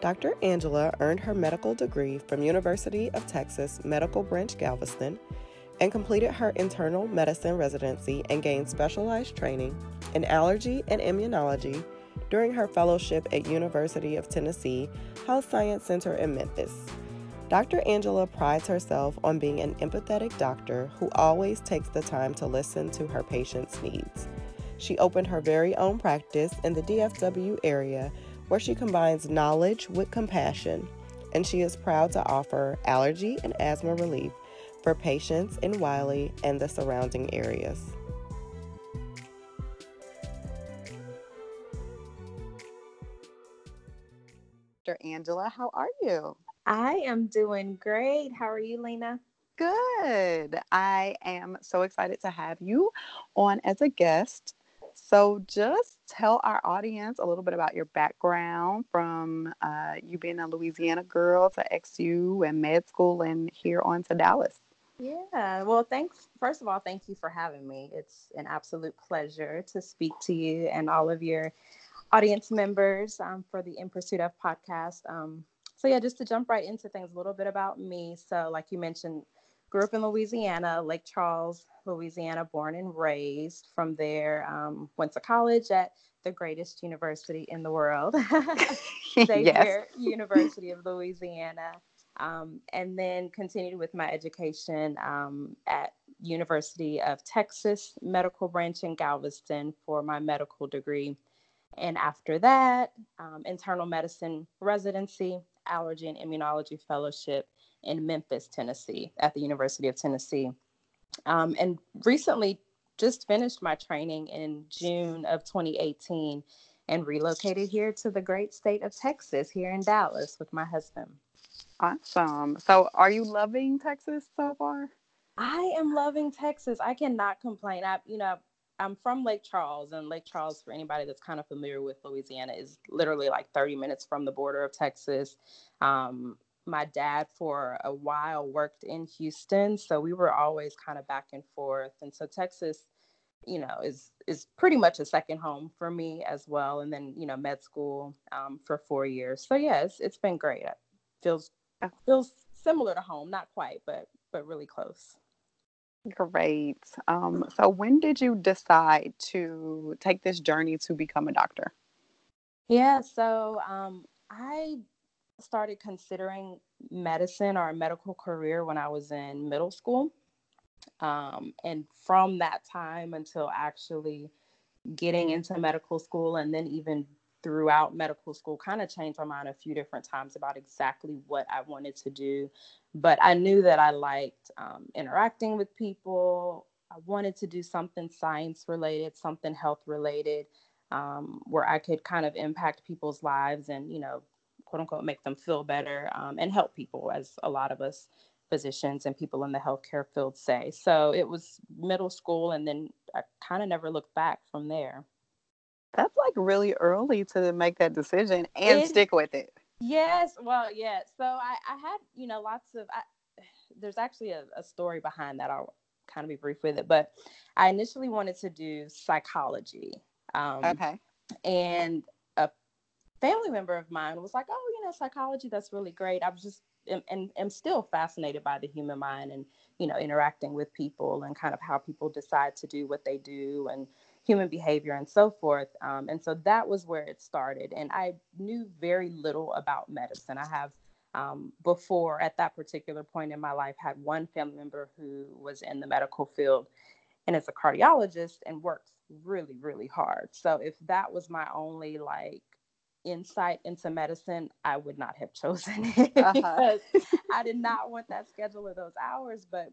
Dr. Angela earned her medical degree from University of Texas Medical Branch Galveston and completed her internal medicine residency and gained specialized training in allergy and immunology during her fellowship at University of Tennessee Health Science Center in Memphis. Dr. Angela prides herself on being an empathetic doctor who always takes the time to listen to her patients' needs. She opened her very own practice in the DFW area where she combines knowledge with compassion, and she is proud to offer allergy and asthma relief for patients in Wylie and the surrounding areas. Dr. Angela, how are you? I am doing great. How are you, Lena? Good. I am so excited to have you on as a guest. So, just tell our audience a little bit about your background from uh, you being a Louisiana girl to XU and med school and here on to Dallas. Yeah. Well, thanks. First of all, thank you for having me. It's an absolute pleasure to speak to you and all of your audience members um, for the In Pursuit of podcast. Um, so, yeah, just to jump right into things, a little bit about me. So, like you mentioned, grew up in Louisiana, Lake Charles, Louisiana, born and raised. From there, um, went to college at the greatest university in the world, Xavier yes. University of Louisiana. Um, and then continued with my education um, at University of Texas Medical Branch in Galveston for my medical degree. And after that, um, internal medicine residency, allergy and immunology fellowship in Memphis, Tennessee, at the University of Tennessee. Um, and recently just finished my training in June of 2018 and relocated here to the great state of Texas, here in Dallas with my husband. Awesome. So, are you loving Texas so far? I am loving Texas. I cannot complain. I, you know, I'm from Lake Charles, and Lake Charles, for anybody that's kind of familiar with Louisiana, is literally like 30 minutes from the border of Texas. Um, my dad for a while worked in Houston, so we were always kind of back and forth. And so Texas, you know, is is pretty much a second home for me as well. And then you know, med school um, for four years. So yeah, it's, it's been great. It feels feels similar to home, not quite, but but really close. Great. Um, so when did you decide to take this journey to become a doctor? Yeah, so um, I started considering medicine or a medical career when I was in middle school. Um, and from that time until actually getting into medical school and then even throughout medical school, kind of changed my mind a few different times about exactly what I wanted to do. But I knew that I liked um, interacting with people. I wanted to do something science related, something health related, um, where I could kind of impact people's lives and, you know, quote unquote make them feel better um, and help people as a lot of us physicians and people in the healthcare field say. So it was middle school and then i kind of never looked back from there. That's like really early to make that decision and it, stick with it. Yes well yeah so i, I had you know lots of I, there's actually a, a story behind that. I'll kind of be brief with it but i initially wanted to do psychology um, okay. and family member of mine was like, "Oh, you know, psychology that's really great." I was just and am, am still fascinated by the human mind and you know interacting with people and kind of how people decide to do what they do and human behavior and so forth. Um, and so that was where it started. And I knew very little about medicine. I have um, before at that particular point in my life had one family member who was in the medical field and is a cardiologist and works really really hard so if that was my only like insight into medicine, I would not have chosen it uh-huh. because I did not want that schedule or those hours. But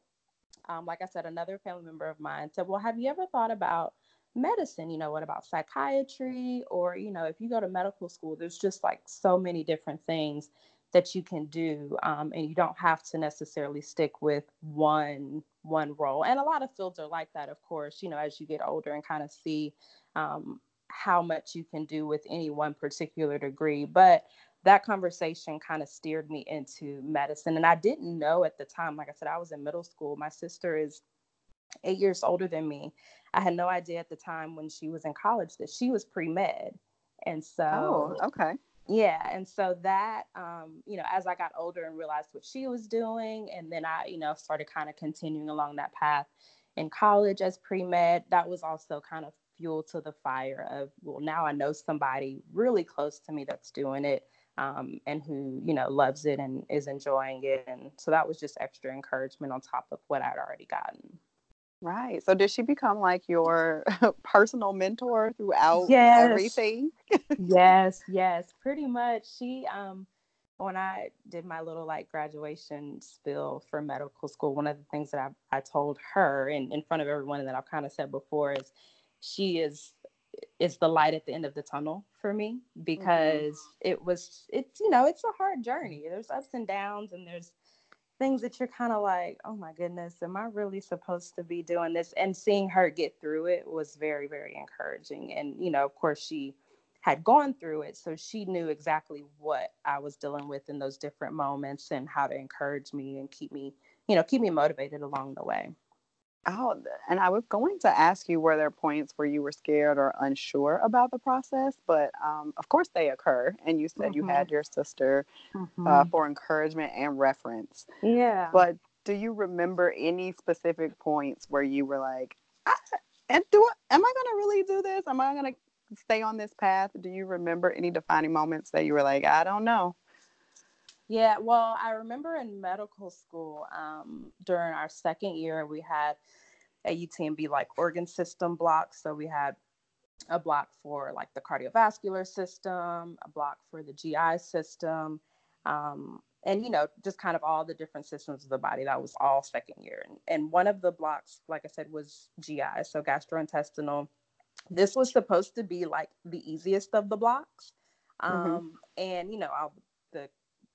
um, like I said, another family member of mine said, Well, have you ever thought about medicine? You know, what about psychiatry? Or, you know, if you go to medical school, there's just like so many different things that you can do um, and you don't have to necessarily stick with one one role and a lot of fields are like that of course you know as you get older and kind of see um, how much you can do with any one particular degree. But that conversation kind of steered me into medicine. And I didn't know at the time, like I said, I was in middle school. My sister is eight years older than me. I had no idea at the time when she was in college that she was pre med. And so, oh, okay. yeah and so that um, you know as i got older and realized what she was doing and then i you know started kind of continuing along that path in college as pre-med that was also kind of fuel to the fire of well now i know somebody really close to me that's doing it um, and who you know loves it and is enjoying it and so that was just extra encouragement on top of what i'd already gotten Right. So did she become like your personal mentor throughout yes. everything? yes, yes, pretty much. She um when I did my little like graduation spill for medical school, one of the things that I, I told her and in front of everyone and that I've kind of said before is she is is the light at the end of the tunnel for me because mm-hmm. it was it's you know it's a hard journey there's ups and downs and there's things that you're kind of like, oh my goodness, am I really supposed to be doing this? And seeing her get through it was very, very encouraging. And, you know, of course, she had gone through it. So she knew exactly what I was dealing with in those different moments and how to encourage me and keep me, you know, keep me motivated along the way. Oh, and I was going to ask you were there points where you were scared or unsure about the process, but um, of course they occur. And you said mm-hmm. you had your sister uh, mm-hmm. uh, for encouragement and reference. Yeah. But do you remember any specific points where you were like, I, and do I, am I going to really do this? Am I going to stay on this path? Do you remember any defining moments that you were like, I don't know? Yeah, well, I remember in medical school um, during our second year, we had a UTMB like organ system block. So we had a block for like the cardiovascular system, a block for the GI system, um, and you know, just kind of all the different systems of the body. That was all second year. And, and one of the blocks, like I said, was GI, so gastrointestinal. This was supposed to be like the easiest of the blocks. Mm-hmm. Um, mm-hmm. And you know, I'll, the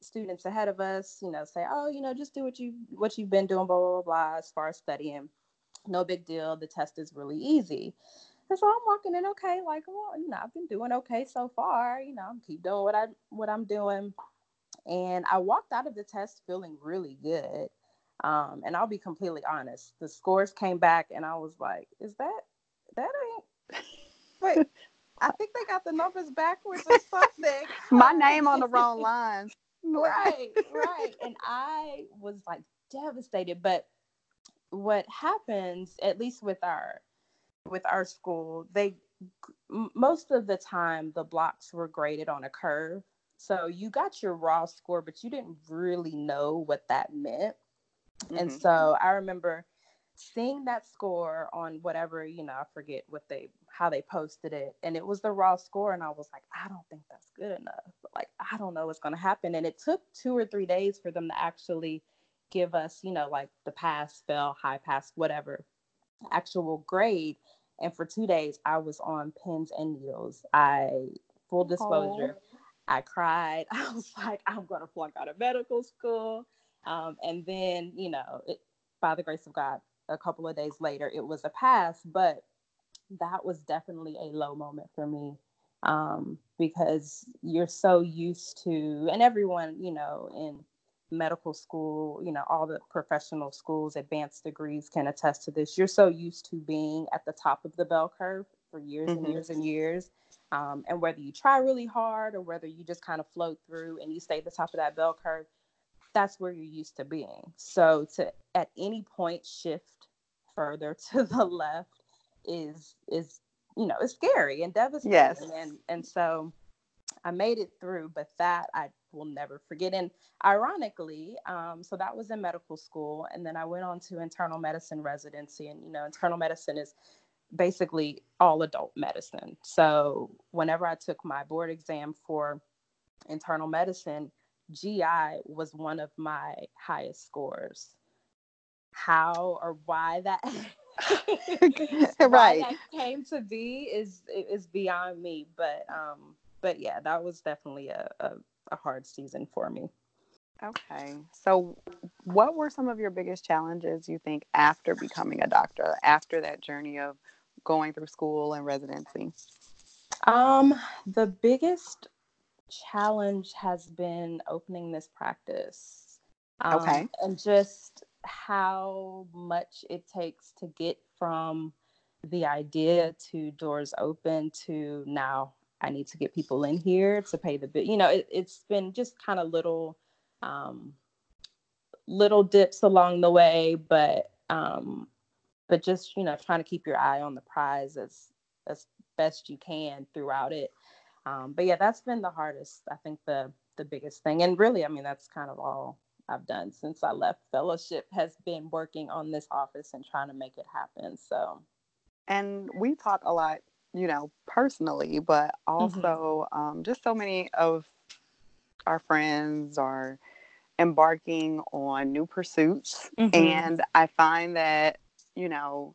students ahead of us, you know, say, oh, you know, just do what you what you've been doing, blah blah blah, blah as far as studying. No big deal. The test is really easy. And so I'm walking in, okay, like, well, you know, I've been doing okay so far. You know, I'm keep doing what I what I'm doing. And I walked out of the test feeling really good. Um, and I'll be completely honest, the scores came back, and I was like, is that that ain't wait. I think they got the numbers backwards or something. My name on the wrong line right, right. And I was like devastated. But what happens, at least with our with our school, they most of the time the blocks were graded on a curve. So you got your raw score, but you didn't really know what that meant. Mm-hmm. And so I remember seeing that score on whatever, you know, I forget what they how they posted it. And it was the raw score. And I was like, I don't think that's good enough. Like, I don't know what's gonna happen. And it took two or three days for them to actually give us, you know, like the pass, fail, high pass, whatever actual grade. And for two days I was on pins and needles. I full disclosure, oh. I cried. I was like, I'm gonna flunk out of medical school. Um, and then, you know, it, by the grace of God, a couple of days later, it was a pass, but that was definitely a low moment for me um, because you're so used to, and everyone, you know, in medical school, you know, all the professional schools, advanced degrees can attest to this. You're so used to being at the top of the bell curve for years mm-hmm. and years and years. Um, and whether you try really hard or whether you just kind of float through and you stay at the top of that bell curve, that's where you're used to being. So to at any point shift further to the left is is you know it's scary and devastating. Yes. And and so I made it through, but that I will never forget. And ironically, um, so that was in medical school, and then I went on to internal medicine residency. And you know, internal medicine is basically all adult medicine. So whenever I took my board exam for internal medicine, GI was one of my highest scores. How or why that right that came to be is is beyond me. But um, but yeah, that was definitely a, a, a hard season for me. Okay. So, what were some of your biggest challenges you think after becoming a doctor, after that journey of going through school and residency? Um, the biggest challenge has been opening this practice. Um, okay. And just how much it takes to get from the idea to doors open to now I need to get people in here to pay the bill. You know, it, has been just kind of little, um, little dips along the way, but um, but just you know, trying to keep your eye on the prize as as best you can throughout it. Um, but yeah, that's been the hardest. I think the the biggest thing, and really, I mean, that's kind of all I've done since I left fellowship has been working on this office and trying to make it happen. So, and we talk a lot, you know, personally, but mm-hmm. also mm-hmm. um, just so many of our friends are embarking on new pursuits, mm-hmm. and I find that you know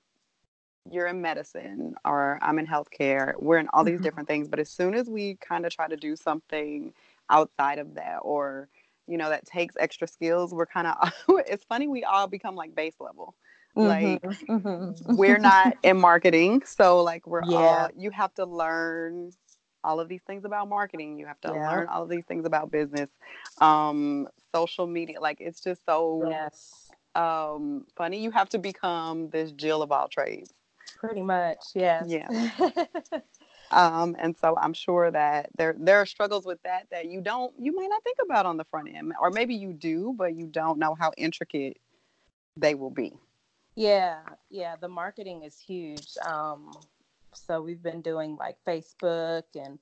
you're in medicine or I'm in healthcare. We're in all these mm-hmm. different things. But as soon as we kind of try to do something outside of that or, you know, that takes extra skills, we're kind of, it's funny, we all become like base level. Like mm-hmm. mm-hmm. we're not in marketing. So like we're yeah. all, you have to learn all of these things about marketing. You have to yeah. learn all of these things about business, um, social media. Like it's just so yes. um, funny. You have to become this Jill of all trades. Pretty much, yes. Yeah. um, and so I'm sure that there there are struggles with that that you don't you might not think about on the front end, or maybe you do, but you don't know how intricate they will be. Yeah, yeah. The marketing is huge. Um, so we've been doing like Facebook and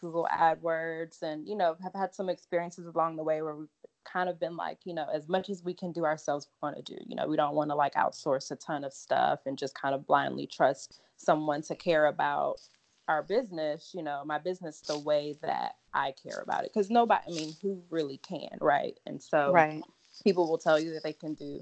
Google AdWords, and you know have had some experiences along the way where we've kind of been like, you know, as much as we can do ourselves, we want to do. You know, we don't want to like outsource a ton of stuff and just kind of blindly trust someone to care about our business, you know, my business the way that I care about it. Because nobody, I mean, who really can, right? And so right. people will tell you that they can do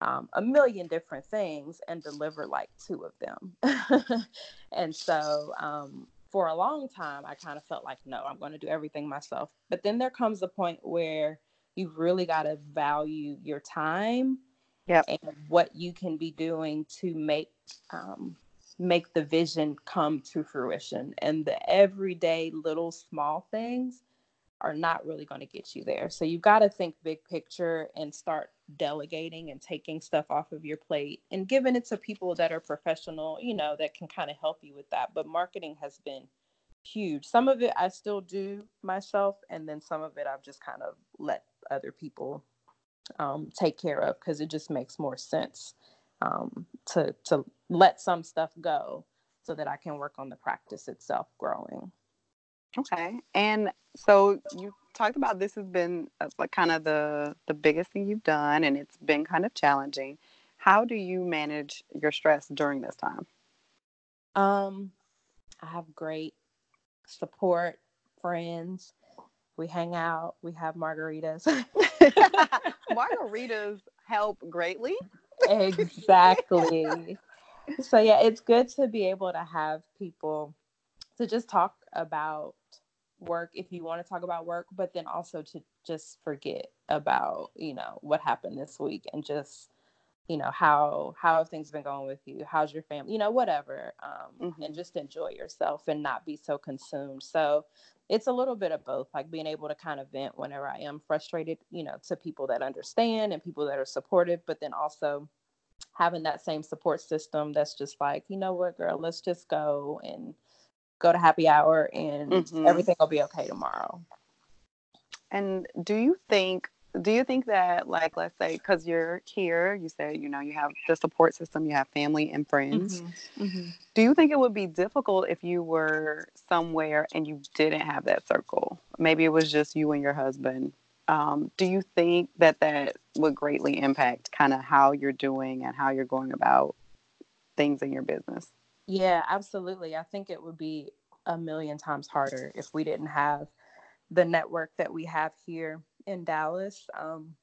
um, a million different things and deliver like two of them. and so um, for a long time, I kind of felt like, no, I'm going to do everything myself. But then there comes a point where you really got to value your time yep. and what you can be doing to make um, make the vision come to fruition and the everyday little small things are not really going to get you there. So you've got to think big picture and start delegating and taking stuff off of your plate and giving it to people that are professional you know that can kind of help you with that. But marketing has been huge. Some of it i still do myself and then some of it i've just kind of let other people um, take care of because it just makes more sense um, to to let some stuff go so that I can work on the practice itself growing. Okay, and so you talked about this has been uh, like kind of the the biggest thing you've done, and it's been kind of challenging. How do you manage your stress during this time? Um, I have great support, friends, we hang out, we have margaritas. margaritas help greatly. Exactly. so yeah, it's good to be able to have people to just talk about work if you want to talk about work, but then also to just forget about, you know, what happened this week and just you know how how have things been going with you how's your family you know whatever um, mm-hmm. and just enjoy yourself and not be so consumed so it's a little bit of both like being able to kind of vent whenever i am frustrated you know to people that understand and people that are supportive but then also having that same support system that's just like you know what girl let's just go and go to happy hour and mm-hmm. everything will be okay tomorrow and do you think do you think that like let's say because you're here you said you know you have the support system you have family and friends. Mm-hmm. Mm-hmm. do you think it would be difficult if you were somewhere and you didn't have that circle? Maybe it was just you and your husband. Um, do you think that that would greatly impact kind of how you're doing and how you're going about things in your business? Yeah absolutely. I think it would be a million times harder if we didn't have the network that we have here in Dallas. Um,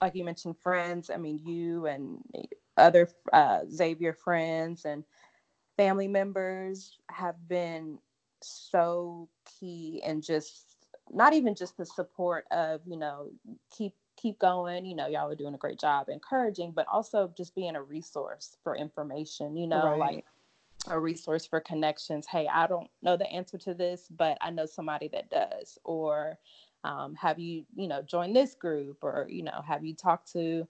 like you mentioned, friends. I mean, you and other uh, Xavier friends and family members have been so key and just not even just the support of you know keep keep going you know y'all are doing a great job encouraging but also just being a resource for information you know right. like a resource for connections hey i don't know the answer to this but i know somebody that does or um, have you you know joined this group or you know have you talked to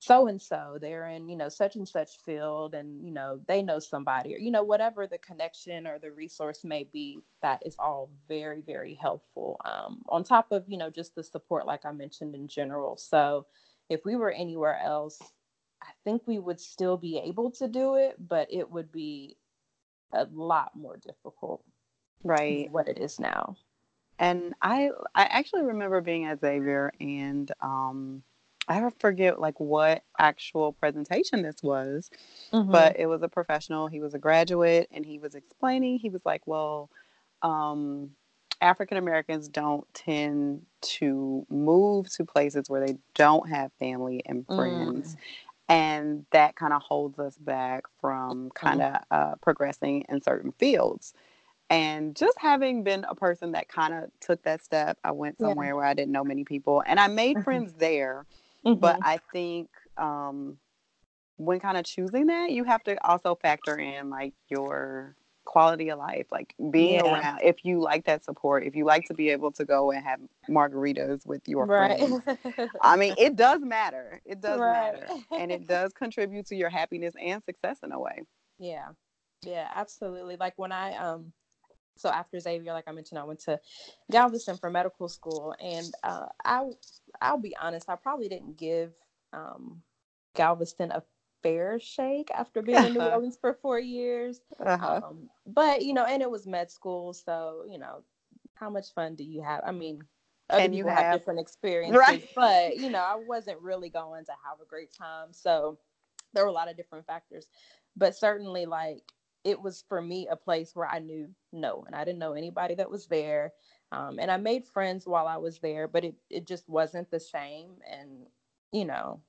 so and so they're in you know such and such field and you know they know somebody or you know whatever the connection or the resource may be that is all very very helpful um, on top of you know just the support like i mentioned in general. So if we were anywhere else i think we would still be able to do it but it would be a lot more difficult right. what it is now and i i actually remember being at xavier and um I forget like what actual presentation this was, mm-hmm. but it was a professional. He was a graduate, and he was explaining. He was like, "Well, um, African Americans don't tend to move to places where they don't have family and friends." Mm. And that kind of holds us back from kind of mm-hmm. uh, progressing in certain fields. And just having been a person that kind of took that step, I went somewhere yeah. where I didn't know many people and I made mm-hmm. friends there Mm-hmm. But I think um, when kind of choosing that, you have to also factor in like your quality of life, like being yeah. around. If you like that support, if you like to be able to go and have margaritas with your right. friends, I mean, it does matter. It does right. matter, and it does contribute to your happiness and success in a way. Yeah, yeah, absolutely. Like when I um so after Xavier, like I mentioned, I went to Galveston for medical school, and uh, I I'll be honest, I probably didn't give um, Galveston a fair shake after being in New Orleans for four years. Uh-huh. Um, but you know, and it was med school, so you know, how much fun do you have? I mean, other and people you have, have different experiences, right. but you know, I wasn't really going to have a great time, so there were a lot of different factors. But certainly, like it was for me a place where I knew no one. I didn't know anybody that was there. Um, and I made friends while I was there, but it, it just wasn't the same. And, you know,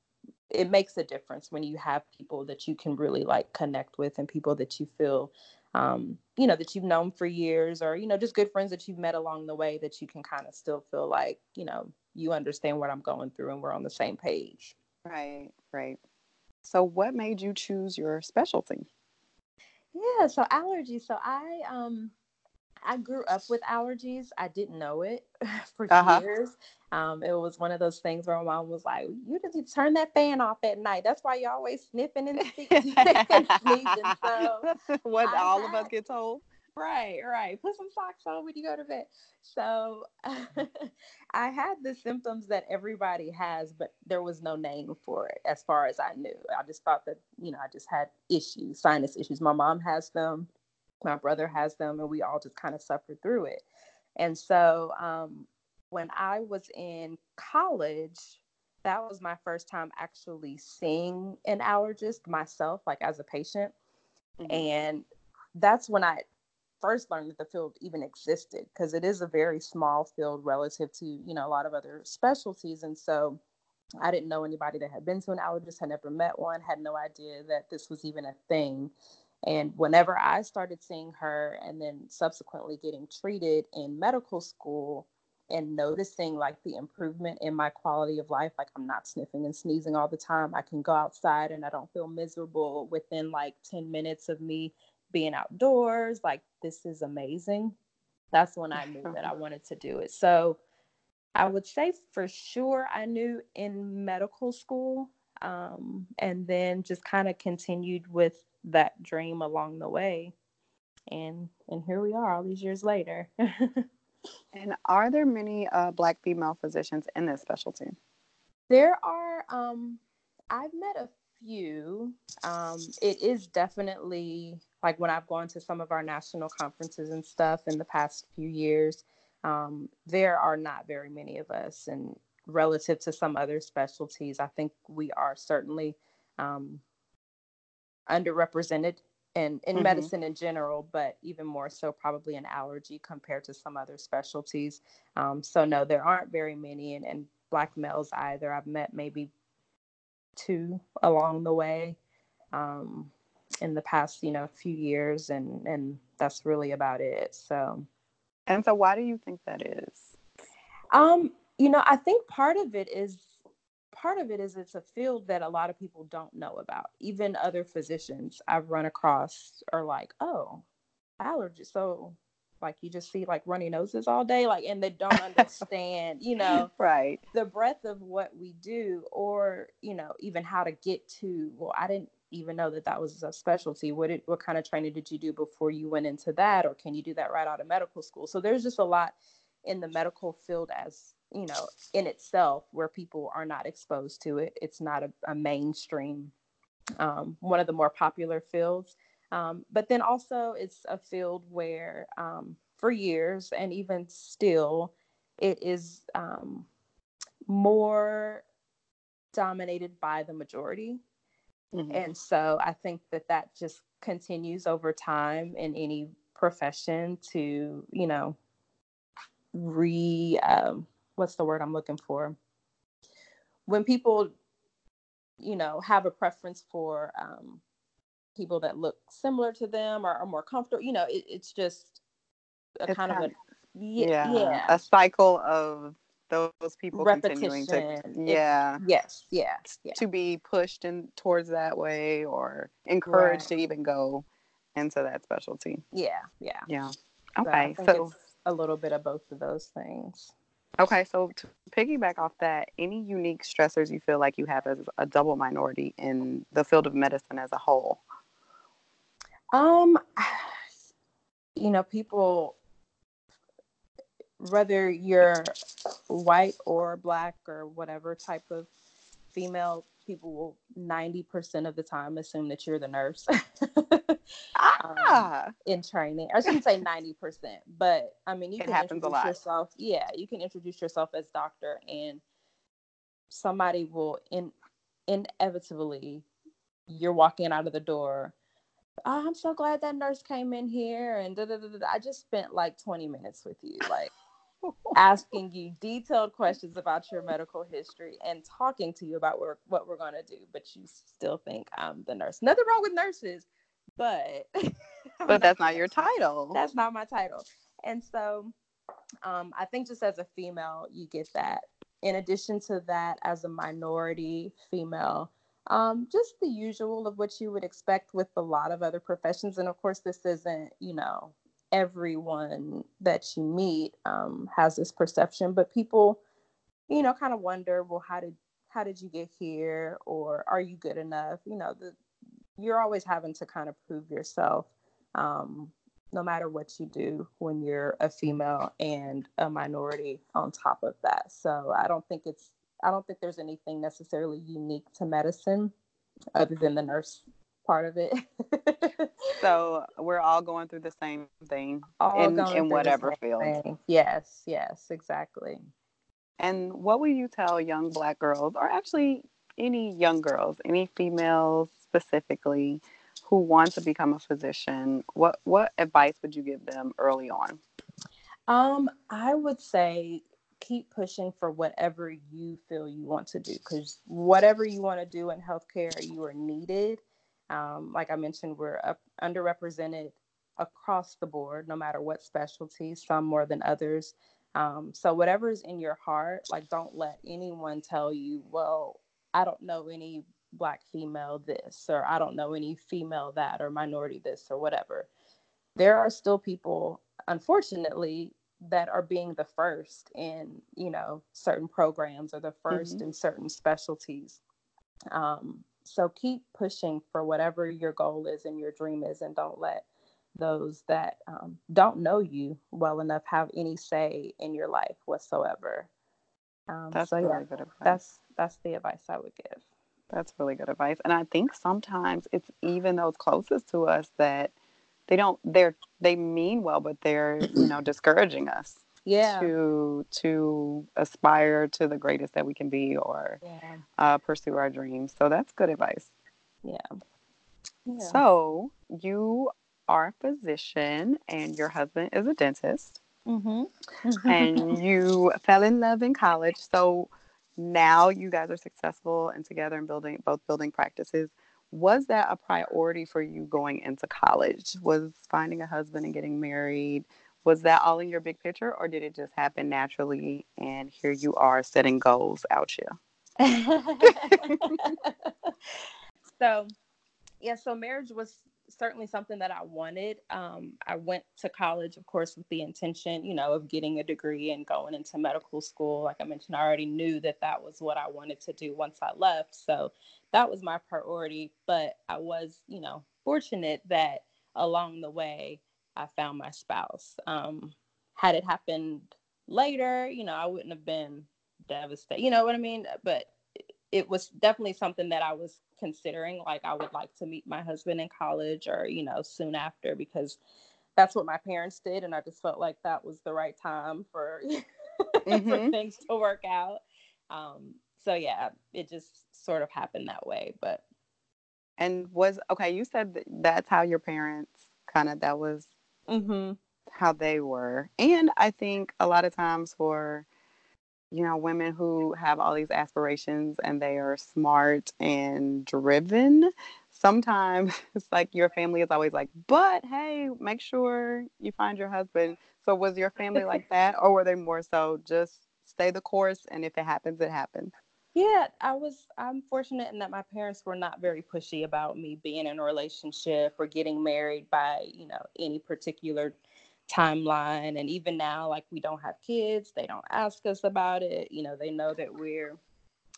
it makes a difference when you have people that you can really like connect with and people that you feel, um, you know, that you've known for years or, you know, just good friends that you've met along the way that you can kind of still feel like, you know, you understand what I'm going through and we're on the same page. Right, right. So, what made you choose your specialty? Yeah, so allergies. So I um I grew up with allergies. I didn't know it for uh-huh. years. Um, it was one of those things where my mom was like, "You just need to turn that fan off at night. That's why you're always sniffing and sneezing." so what I all had, of us get told. Right, right. Put some socks on when you go to bed. So I had the symptoms that everybody has, but there was no name for it as far as I knew. I just thought that, you know, I just had issues, sinus issues. My mom has them, my brother has them, and we all just kind of suffered through it. And so um, when I was in college, that was my first time actually seeing an allergist myself, like as a patient. Mm-hmm. And that's when I first learned that the field even existed because it is a very small field relative to you know a lot of other specialties and so i didn't know anybody that had been to an allergist had never met one had no idea that this was even a thing and whenever i started seeing her and then subsequently getting treated in medical school and noticing like the improvement in my quality of life like i'm not sniffing and sneezing all the time i can go outside and i don't feel miserable within like 10 minutes of me being outdoors. Like, this is amazing. That's when I knew that I wanted to do it. So, I would say for sure I knew in medical school, um, and then just kind of continued with that dream along the way. And and here we are, all these years later. and are there many uh, Black female physicians in this specialty? There are. Um, I've met a few. Um, it is definitely like when I've gone to some of our national conferences and stuff in the past few years, um, there are not very many of us. And relative to some other specialties, I think we are certainly um, underrepresented in, in mm-hmm. medicine in general, but even more so probably in allergy compared to some other specialties. Um, so, no, there aren't very many, and, and Black males either. I've met maybe two along the way. Um, in the past, you know, few years, and and that's really about it. So, and so, why do you think that is? Um, you know, I think part of it is part of it is it's a field that a lot of people don't know about. Even other physicians I've run across are like, "Oh, allergy." So, like you just see like runny noses all day like and they don't understand you know right the breadth of what we do or you know even how to get to well i didn't even know that that was a specialty what did what kind of training did you do before you went into that or can you do that right out of medical school? So there's just a lot in the medical field as you know in itself where people are not exposed to it. It's not a, a mainstream um, one of the more popular fields. Um, but then also, it's a field where, um, for years and even still, it is um, more dominated by the majority. Mm-hmm. And so I think that that just continues over time in any profession to, you know, re, um, what's the word I'm looking for? When people, you know, have a preference for um, people that look similar to them or are more comfortable. You know, it, it's just a it's kind, kind of a yeah, yeah, a cycle of those people continuing to yeah it, yes yeah, yeah, to be pushed in towards that way or encouraged right. to even go into that specialty. Yeah yeah. Yeah. Okay so, so a little bit of both of those things. Okay so to piggyback off that any unique stressors you feel like you have as a double minority in the field of medicine as a whole? Um, you know, people, whether you're white or black or whatever type of female, people will 90% of the time assume that you're the nurse. ah. Um, in training. I shouldn't say 90%, but I mean, you it can introduce yourself. Yeah, you can introduce yourself as doctor and somebody will in inevitably you're walking out of the door oh, I'm so glad that nurse came in here and da, da, da, da. I just spent like 20 minutes with you, like asking you detailed questions about your medical history and talking to you about what, what we're going to do. But you still think I'm the nurse. Nothing wrong with nurses, but. but that's not your title. That's not my title. And so um, I think just as a female, you get that. In addition to that, as a minority female, um, just the usual of what you would expect with a lot of other professions. And of course, this isn't, you know, everyone that you meet um, has this perception, but people, you know, kind of wonder, well, how did how did you get here, or are you good enough? You know, the, you're always having to kind of prove yourself, um, no matter what you do when you're a female and a minority on top of that. So I don't think it's I don't think there's anything necessarily unique to medicine other than the nurse part of it. so we're all going through the same thing all in, in whatever field. Thing. Yes, yes, exactly. And what would you tell young black girls, or actually any young girls, any females specifically, who want to become a physician? What what advice would you give them early on? Um, I would say keep pushing for whatever you feel you want to do because whatever you want to do in healthcare, you are needed. Um, like I mentioned, we're up, underrepresented across the board, no matter what specialty, some more than others. Um, so whatever's in your heart, like don't let anyone tell you, well, I don't know any black female this, or I don't know any female that, or minority this, or whatever. There are still people, unfortunately, that are being the first in you know certain programs or the 1st mm-hmm. in certain specialties um, so keep pushing for whatever your goal is and your dream is and don't let those that um, don't know you well enough have any say in your life whatsoever. Um, that's so really yeah, good advice. that's that's the advice i would give. That's really good advice and i think sometimes it's even those closest to us that they don't they're they mean well but they're you know discouraging us yeah to to aspire to the greatest that we can be or yeah. uh, pursue our dreams so that's good advice yeah. yeah so you are a physician and your husband is a dentist mm-hmm. and you fell in love in college so now you guys are successful and together and building both building practices was that a priority for you going into college? Was finding a husband and getting married, was that all in your big picture or did it just happen naturally and here you are setting goals out here? so, yeah, so marriage was certainly something that I wanted. Um, I went to college, of course, with the intention, you know, of getting a degree and going into medical school. Like I mentioned, I already knew that that was what I wanted to do once I left. So that was my priority. But I was, you know, fortunate that along the way, I found my spouse. Um, had it happened later, you know, I wouldn't have been devastated. You know what I mean? But it was definitely something that I was considering like I would like to meet my husband in college or you know soon after because that's what my parents did and I just felt like that was the right time for, mm-hmm. for things to work out. Um, so yeah, it just sort of happened that way, but and was okay, you said that that's how your parents kind of that was mm-hmm. how they were. And I think a lot of times for you know, women who have all these aspirations and they are smart and driven. Sometimes it's like your family is always like, but hey, make sure you find your husband. So was your family like that, or were they more so just stay the course and if it happens, it happens? Yeah, I was. I'm fortunate in that my parents were not very pushy about me being in a relationship or getting married by, you know, any particular timeline and even now like we don't have kids they don't ask us about it you know they know that we're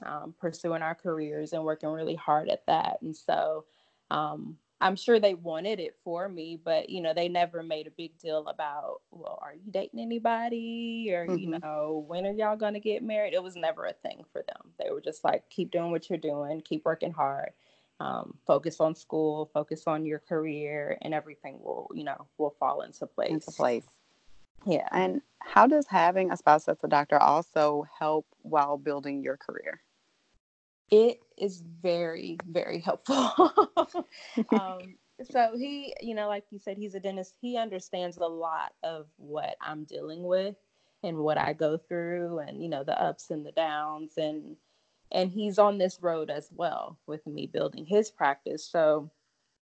um, pursuing our careers and working really hard at that and so um, i'm sure they wanted it for me but you know they never made a big deal about well are you dating anybody or mm-hmm. you know when are y'all going to get married it was never a thing for them they were just like keep doing what you're doing keep working hard um, focus on school, focus on your career, and everything will, you know, will fall into place. Into place. Yeah. And how does having a spouse that's a doctor also help while building your career? It is very, very helpful. um, so he, you know, like you said, he's a dentist. He understands a lot of what I'm dealing with and what I go through, and you know, the ups and the downs, and and he's on this road as well with me building his practice so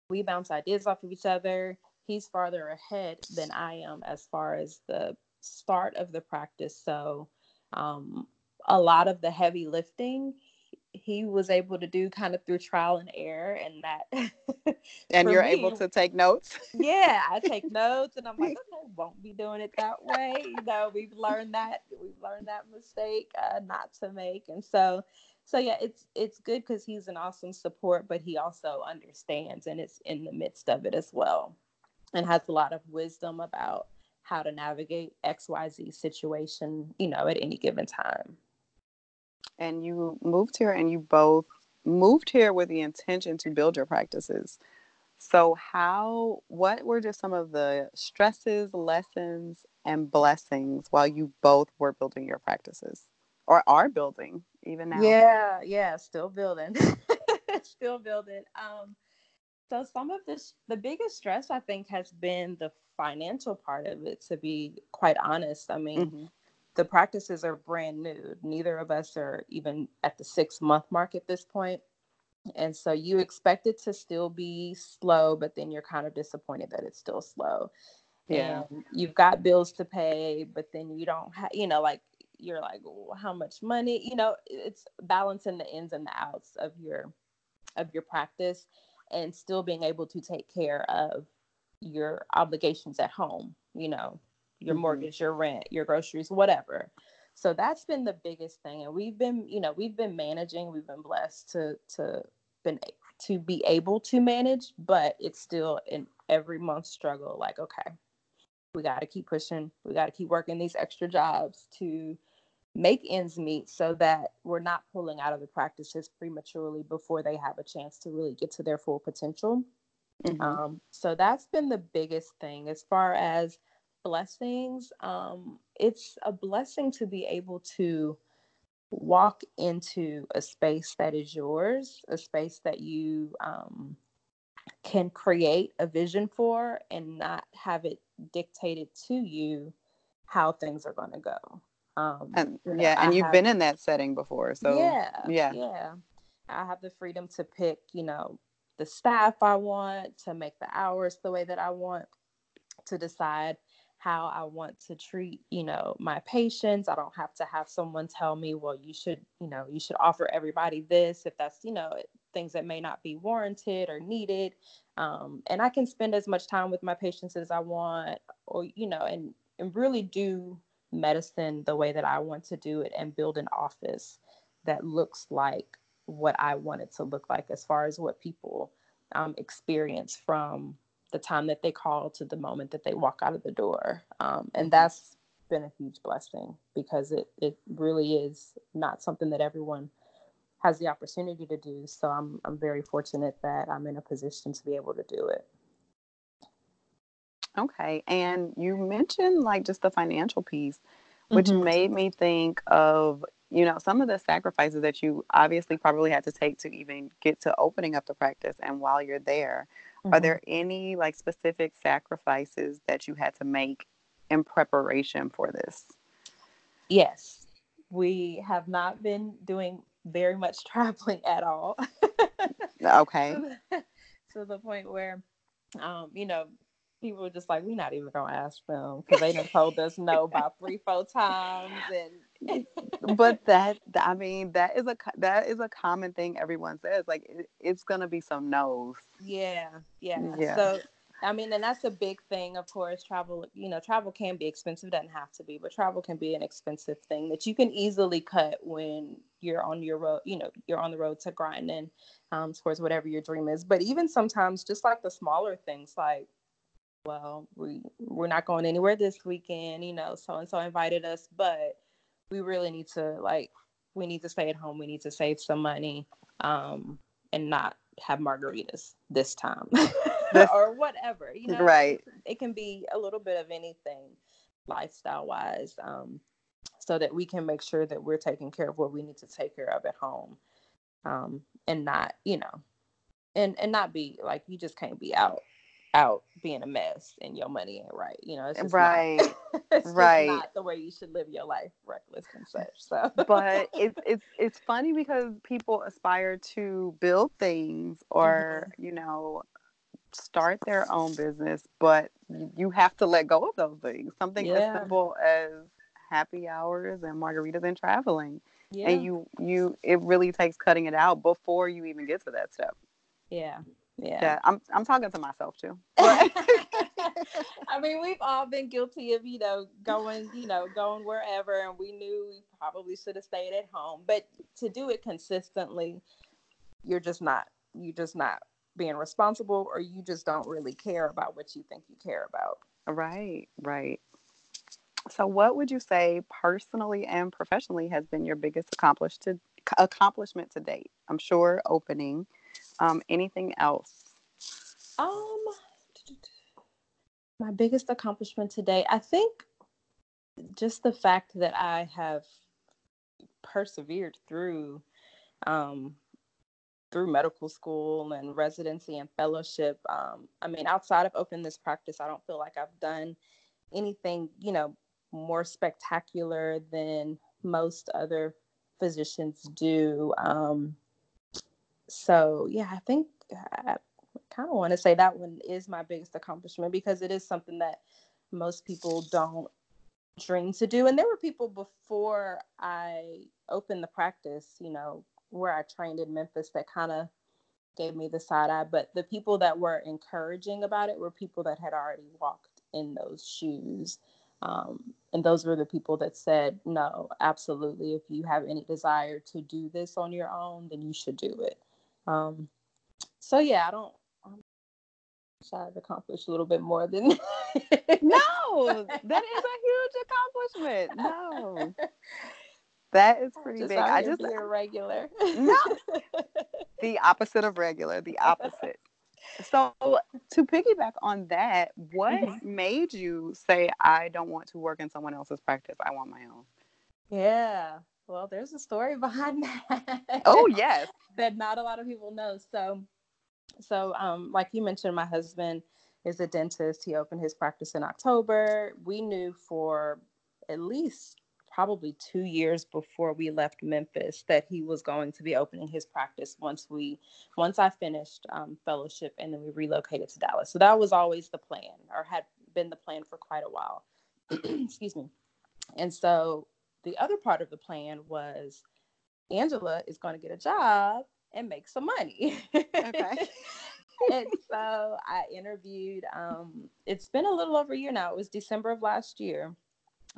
we bounce ideas off of each other he's farther ahead than i am as far as the start of the practice so um, a lot of the heavy lifting he was able to do kind of through trial and error and that and you're me, able to take notes? yeah i take notes and i'm like okay won't be doing it that way. You know we've learned that we've learned that mistake uh, not to make. And so so yeah it's it's good because he's an awesome support but he also understands and it's in the midst of it as well and has a lot of wisdom about how to navigate xyz situation you know at any given time and you moved here and you both moved here with the intention to build your practices so how what were just some of the stresses lessons and blessings while you both were building your practices or are building even now. Yeah, yeah, still building. still building. Um so some of this the biggest stress I think has been the financial part of it to be quite honest. I mean, mm-hmm. The practices are brand new. Neither of us are even at the 6 month mark at this point. And so you expect it to still be slow, but then you're kind of disappointed that it's still slow. Yeah. And you've got bills to pay, but then you don't have, you know, like you're like well, how much money you know it's balancing the ins and the outs of your of your practice and still being able to take care of your obligations at home you know your mm-hmm. mortgage your rent your groceries whatever so that's been the biggest thing and we've been you know we've been managing we've been blessed to to been to be able to manage but it's still an every month struggle like okay we got to keep pushing we got to keep working these extra jobs to make ends meet so that we're not pulling out of the practices prematurely before they have a chance to really get to their full potential. Mm-hmm. Um, so that's been the biggest thing as far as blessings. Um, it's a blessing to be able to walk into a space that is yours, a space that you um, can create a vision for and not have it dictated to you how things are going to go. Um, and you know, yeah, and I you've have, been in that setting before, so yeah, yeah, yeah. I have the freedom to pick, you know, the staff I want, to make the hours the way that I want, to decide how I want to treat, you know, my patients. I don't have to have someone tell me, well, you should, you know, you should offer everybody this if that's, you know, things that may not be warranted or needed. Um, and I can spend as much time with my patients as I want, or, you know, and, and really do medicine the way that I want to do it and build an office that looks like what I want it to look like as far as what people um, experience from the time that they call to the moment that they walk out of the door. Um, and mm-hmm. that's been a huge blessing because it, it really is not something that everyone has the opportunity to do. So I'm, I'm very fortunate that I'm in a position to be able to do it. Okay. And you mentioned like just the financial piece, which mm-hmm. made me think of, you know, some of the sacrifices that you obviously probably had to take to even get to opening up the practice. And while you're there, mm-hmm. are there any like specific sacrifices that you had to make in preparation for this? Yes. We have not been doing very much traveling at all. okay. to the point where, um, you know, people were just like, we're not even gonna ask them because they done told us no about three, four times, and. But that, I mean, that is a that is a common thing everyone says. Like, it, it's gonna be some no's. Yeah, yeah. Yeah. So I mean, and that's a big thing, of course. Travel, you know, travel can be expensive, doesn't have to be, but travel can be an expensive thing that you can easily cut when you're on your road, you know, you're on the road to grinding um, towards whatever your dream is. But even sometimes, just like the smaller things, like, well, we we're not going anywhere this weekend, you know, so and so invited us, but we really need to like, we need to stay at home. We need to save some money, um, and not have margaritas this time. or whatever you know right it can be a little bit of anything lifestyle wise um, so that we can make sure that we're taking care of what we need to take care of at home um, and not you know and and not be like you just can't be out out being a mess and your money ain't right you know it's just right not, it's right not the way you should live your life reckless and such so but it's it's it's funny because people aspire to build things or mm-hmm. you know start their own business, but you have to let go of those things. Something yeah. as simple as happy hours and margaritas and traveling. Yeah. And you you it really takes cutting it out before you even get to that step. Yeah. Yeah. yeah I'm I'm talking to myself too. I mean, we've all been guilty of, you know, going, you know, going wherever and we knew we probably should have stayed at home. But to do it consistently, you're just not you're just not being responsible or you just don't really care about what you think you care about. Right, right. So what would you say personally and professionally has been your biggest accomplished to, accomplishment to date? I'm sure opening. Um, anything else? Um my biggest accomplishment today, I think just the fact that I have persevered through um, through medical school and residency and fellowship. Um, I mean, outside of opening this practice, I don't feel like I've done anything, you know, more spectacular than most other physicians do. Um, so, yeah, I think I kind of want to say that one is my biggest accomplishment because it is something that most people don't dream to do. And there were people before I opened the practice, you know, where I trained in Memphis that kind of gave me the side eye. But the people that were encouraging about it were people that had already walked in those shoes. Um, and those were the people that said, no, absolutely. If you have any desire to do this on your own, then you should do it. Um, so, yeah, I don't. I've accomplished a little bit more than no that is a huge accomplishment no that is pretty just big. I just be regular. no, the opposite of regular. The opposite. So to piggyback on that, what mm-hmm. made you say I don't want to work in someone else's practice? I want my own. Yeah. Well, there's a story behind that. Oh yes. that not a lot of people know. So so um like you mentioned my husband is a dentist. He opened his practice in October. We knew for at least probably two years before we left Memphis that he was going to be opening his practice once we once I finished um, fellowship and then we relocated to Dallas. So that was always the plan or had been the plan for quite a while. Excuse me. And so the other part of the plan was Angela is going to get a job and make some money. Okay. and so I interviewed. Um, it's been a little over a year now. It was December of last year,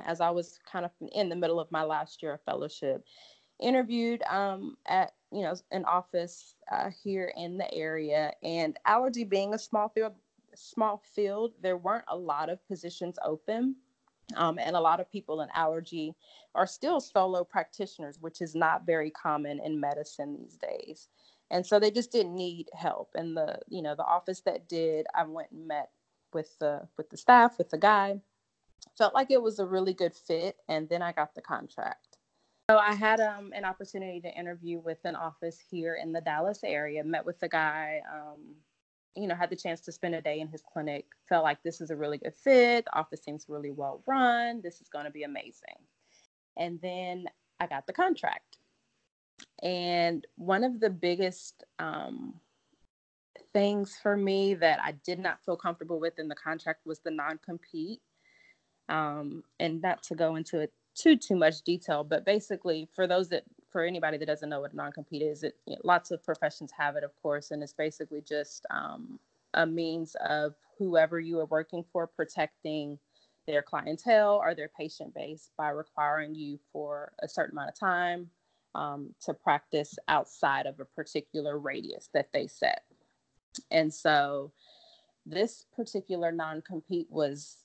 as I was kind of in the middle of my last year of fellowship. Interviewed um, at you know an office uh, here in the area, and allergy being a small field, small field, there weren't a lot of positions open. Um, and a lot of people in allergy are still solo practitioners, which is not very common in medicine these days. And so they just didn't need help. And the you know the office that did i went and met with the with the staff with the guy. Felt like it was a really good fit and then i got the contract. So i had um, an opportunity to interview with an office here in the dallas area met with the guy um, you know had the chance to spend a day in his clinic felt like this is a really good fit the office seems really well run this is going to be amazing and then i got the contract and one of the biggest um, things for me that I did not feel comfortable with in the contract was the non compete. Um, and not to go into it too too much detail, but basically, for those that for anybody that doesn't know what a non compete is, it you know, lots of professions have it, of course, and it's basically just um, a means of whoever you are working for protecting their clientele or their patient base by requiring you for a certain amount of time um, to practice outside of a particular radius that they set. And so this particular non compete was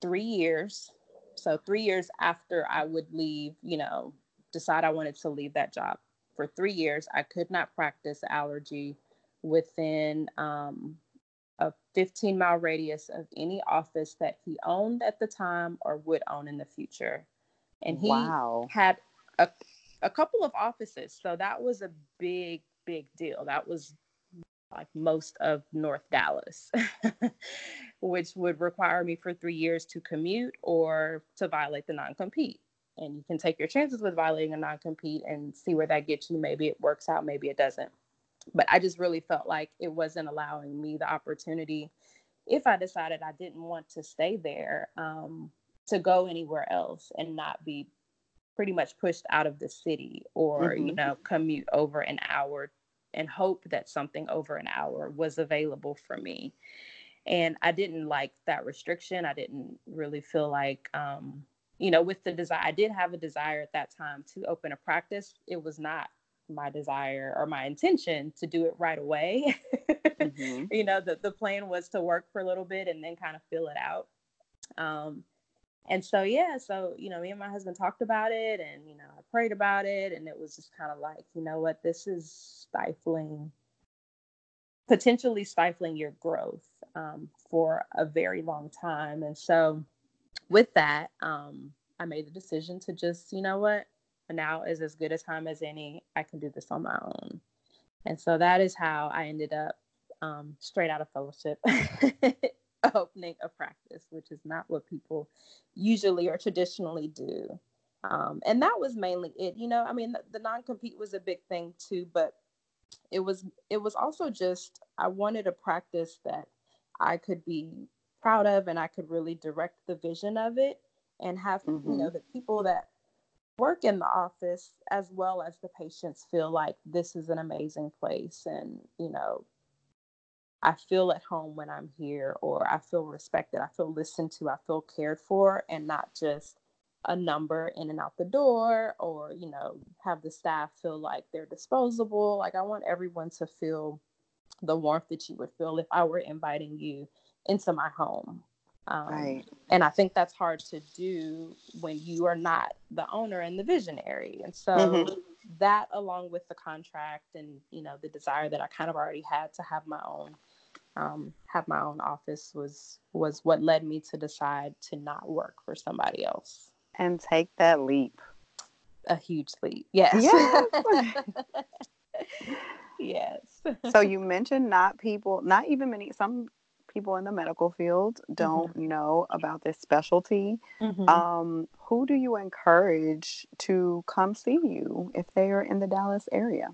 three years. So, three years after I would leave, you know, decide I wanted to leave that job. For three years, I could not practice allergy within um, a 15 mile radius of any office that he owned at the time or would own in the future. And he wow. had a a couple of offices. So that was a big, big deal. That was like most of North Dallas, which would require me for three years to commute or to violate the non compete. And you can take your chances with violating a non compete and see where that gets you. Maybe it works out, maybe it doesn't. But I just really felt like it wasn't allowing me the opportunity, if I decided I didn't want to stay there, um, to go anywhere else and not be pretty much pushed out of the city or mm-hmm. you know commute over an hour and hope that something over an hour was available for me and i didn't like that restriction i didn't really feel like um, you know with the desire i did have a desire at that time to open a practice. It was not my desire or my intention to do it right away. Mm-hmm. you know the, the plan was to work for a little bit and then kind of fill it out. Um, and so yeah so you know me and my husband talked about it and you know i prayed about it and it was just kind of like you know what this is stifling potentially stifling your growth um, for a very long time. And so with that um, i made the decision to just you know what now is as good a time as any i can do this on my own and so that is how i ended up um, straight out of fellowship opening a practice, which is not what people usually or traditionally do. Um, and that was mainly it. You know, I mean, the, the non compete was a big thing too, but it was it was also just I wanted a practice that I could be proud of and I could really direct the vision of it and have mm-hmm. you know the people that work in the office as well as the patients feel like this is an amazing place and you know I feel at home when I'm here, or I feel respected, I feel listened to, I feel cared for, and not just a number in and out the door, or, you know, have the staff feel like they're disposable. Like, I want everyone to feel the warmth that you would feel if I were inviting you into my home. Um, right. And I think that's hard to do when you are not the owner and the visionary. And so mm-hmm. that, along with the contract and you know the desire that I kind of already had to have my own um, have my own office was was what led me to decide to not work for somebody else and take that leap a huge leap yes yes, yes. so you mentioned not people not even many some people in the medical field don't mm-hmm. know about this specialty mm-hmm. um, who do you encourage to come see you if they are in the dallas area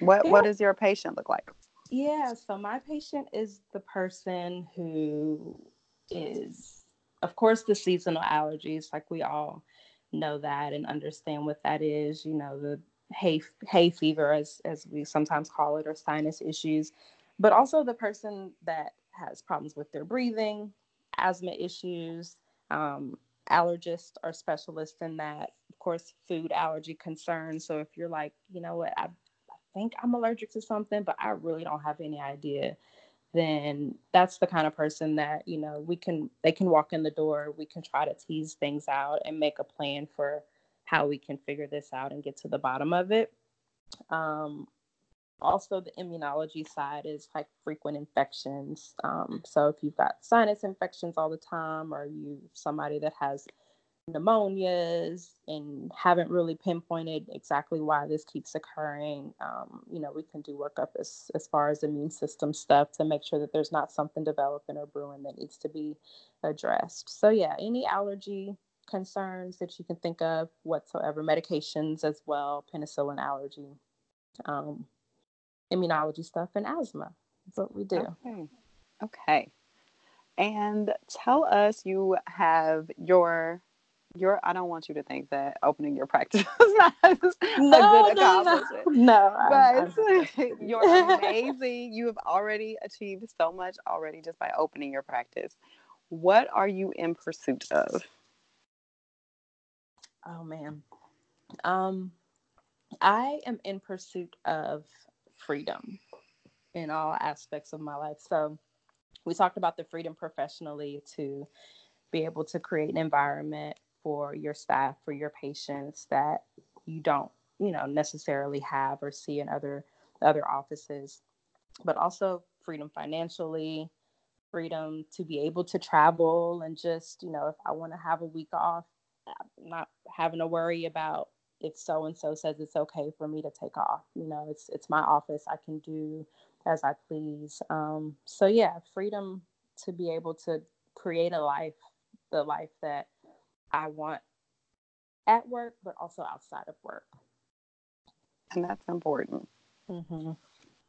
what yeah. what does your patient look like yeah, so my patient is the person who is, of course, the seasonal allergies, like we all know that and understand what that is. You know, the hay hay fever, as as we sometimes call it, or sinus issues, but also the person that has problems with their breathing, asthma issues, um, allergists are specialists in that. Of course, food allergy concerns. So if you're like, you know what, I, I think I'm allergic to something, but I really don't have any idea then that's the kind of person that you know we can they can walk in the door we can try to tease things out and make a plan for how we can figure this out and get to the bottom of it um, also the immunology side is like frequent infections. Um, so if you've got sinus infections all the time or you somebody that has pneumonias and haven't really pinpointed exactly why this keeps occurring um, you know we can do workup as, as far as immune system stuff to make sure that there's not something developing or brewing that needs to be addressed. So yeah any allergy concerns that you can think of whatsoever medications as well penicillin allergy um, immunology stuff and asthma. That's what we do. Okay. Okay. And tell us you have your your I don't want you to think that opening your practice is not no, a good accomplishment. No, no but you're amazing. You have already achieved so much already just by opening your practice. What are you in pursuit of? Oh man. Um I am in pursuit of freedom in all aspects of my life. So we talked about the freedom professionally to be able to create an environment for your staff, for your patients that you don't, you know, necessarily have or see in other other offices, but also freedom financially, freedom to be able to travel and just, you know, if I want to have a week off, not having to worry about if so and so says it's okay for me to take off. You know, it's it's my office. I can do as I please. Um, so yeah, freedom to be able to create a life, the life that I want at work, but also outside of work. And that's important. Mm-hmm.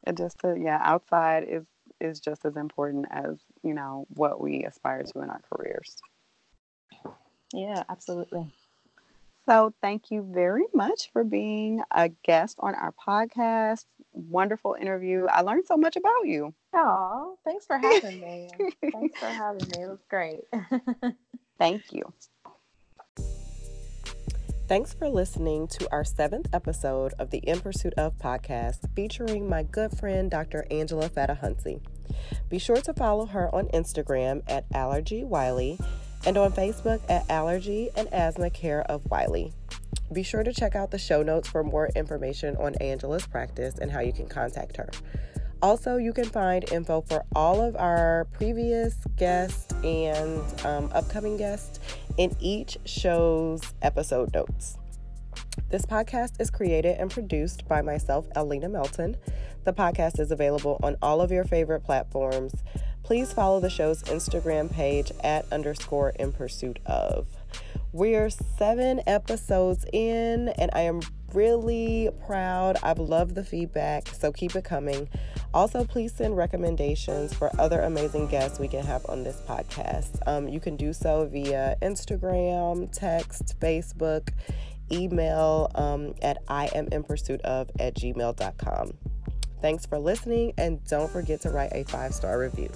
It just to, yeah, outside is is just as important as you know what we aspire to in our careers. Yeah, absolutely. So, thank you very much for being a guest on our podcast. Wonderful interview. I learned so much about you. Oh, thanks for having me. thanks for having me. It was great. thank you. Thanks for listening to our seventh episode of the In Pursuit of podcast featuring my good friend, Dr. Angela Fedahuntsy. Be sure to follow her on Instagram at Allergy Wylie and on Facebook at Allergy and Asthma Care of Wylie. Be sure to check out the show notes for more information on Angela's practice and how you can contact her. Also, you can find info for all of our previous guests and um, upcoming guests in each show's episode notes. This podcast is created and produced by myself, Elena Melton. The podcast is available on all of your favorite platforms please follow the show's Instagram page at underscore in pursuit of. We're seven episodes in, and I am really proud. I've loved the feedback, so keep it coming. Also, please send recommendations for other amazing guests we can have on this podcast. Um, you can do so via Instagram, text, Facebook, email um, at I am in pursuit of at gmail.com. Thanks for listening, and don't forget to write a five star review.